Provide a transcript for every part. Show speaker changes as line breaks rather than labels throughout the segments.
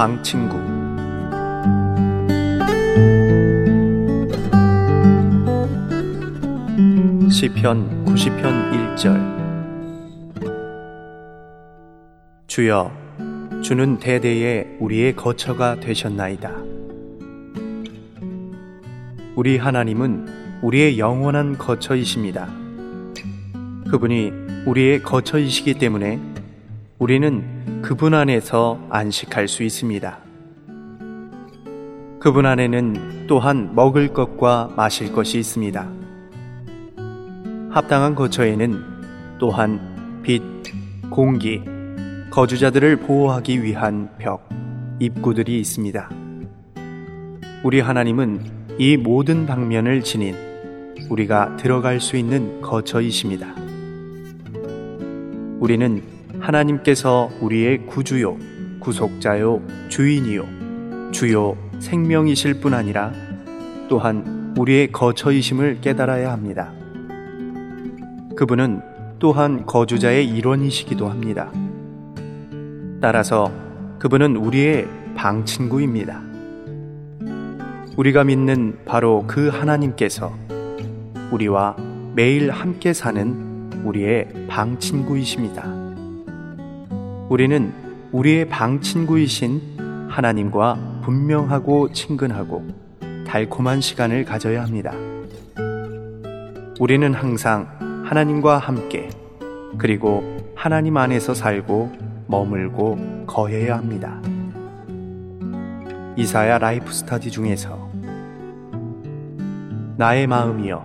방 친구 시편 90편 1절 주여 주는 대대에 우리의 거처가 되셨나이다. 우리 하나님은 우리의 영원한 거처이십니다. 그분이 우리의 거처이시기 때문에 우리는 그분 안에서 안식할 수 있습니다. 그분 안에는 또한 먹을 것과 마실 것이 있습니다. 합당한 거처에는 또한 빛, 공기, 거주자들을 보호하기 위한 벽, 입구들이 있습니다. 우리 하나님은 이 모든 방면을 지닌 우리가 들어갈 수 있는 거처이십니다. 우리는 하나님께서 우리의 구주요, 구속자요, 주인이요, 주요 생명이실 뿐 아니라 또한 우리의 거처이심을 깨달아야 합니다. 그분은 또한 거주자의 일원이시기도 합니다. 따라서 그분은 우리의 방 친구입니다. 우리가 믿는 바로 그 하나님께서 우리와 매일 함께 사는 우리의 방 친구이십니다. 우리는 우리의 방 친구이신 하나님과 분명하고 친근하고 달콤한 시간을 가져야 합니다. 우리는 항상 하나님과 함께 그리고 하나님 안에서 살고 머물고 거해야 합니다. 이사야 라이프 스타디 중에서 나의 마음이여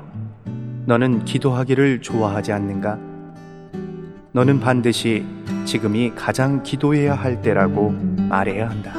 너는 기도하기를 좋아하지 않는가? 너는 반드시 지금이 가장 기도해야 할 때라고 말해야 한다.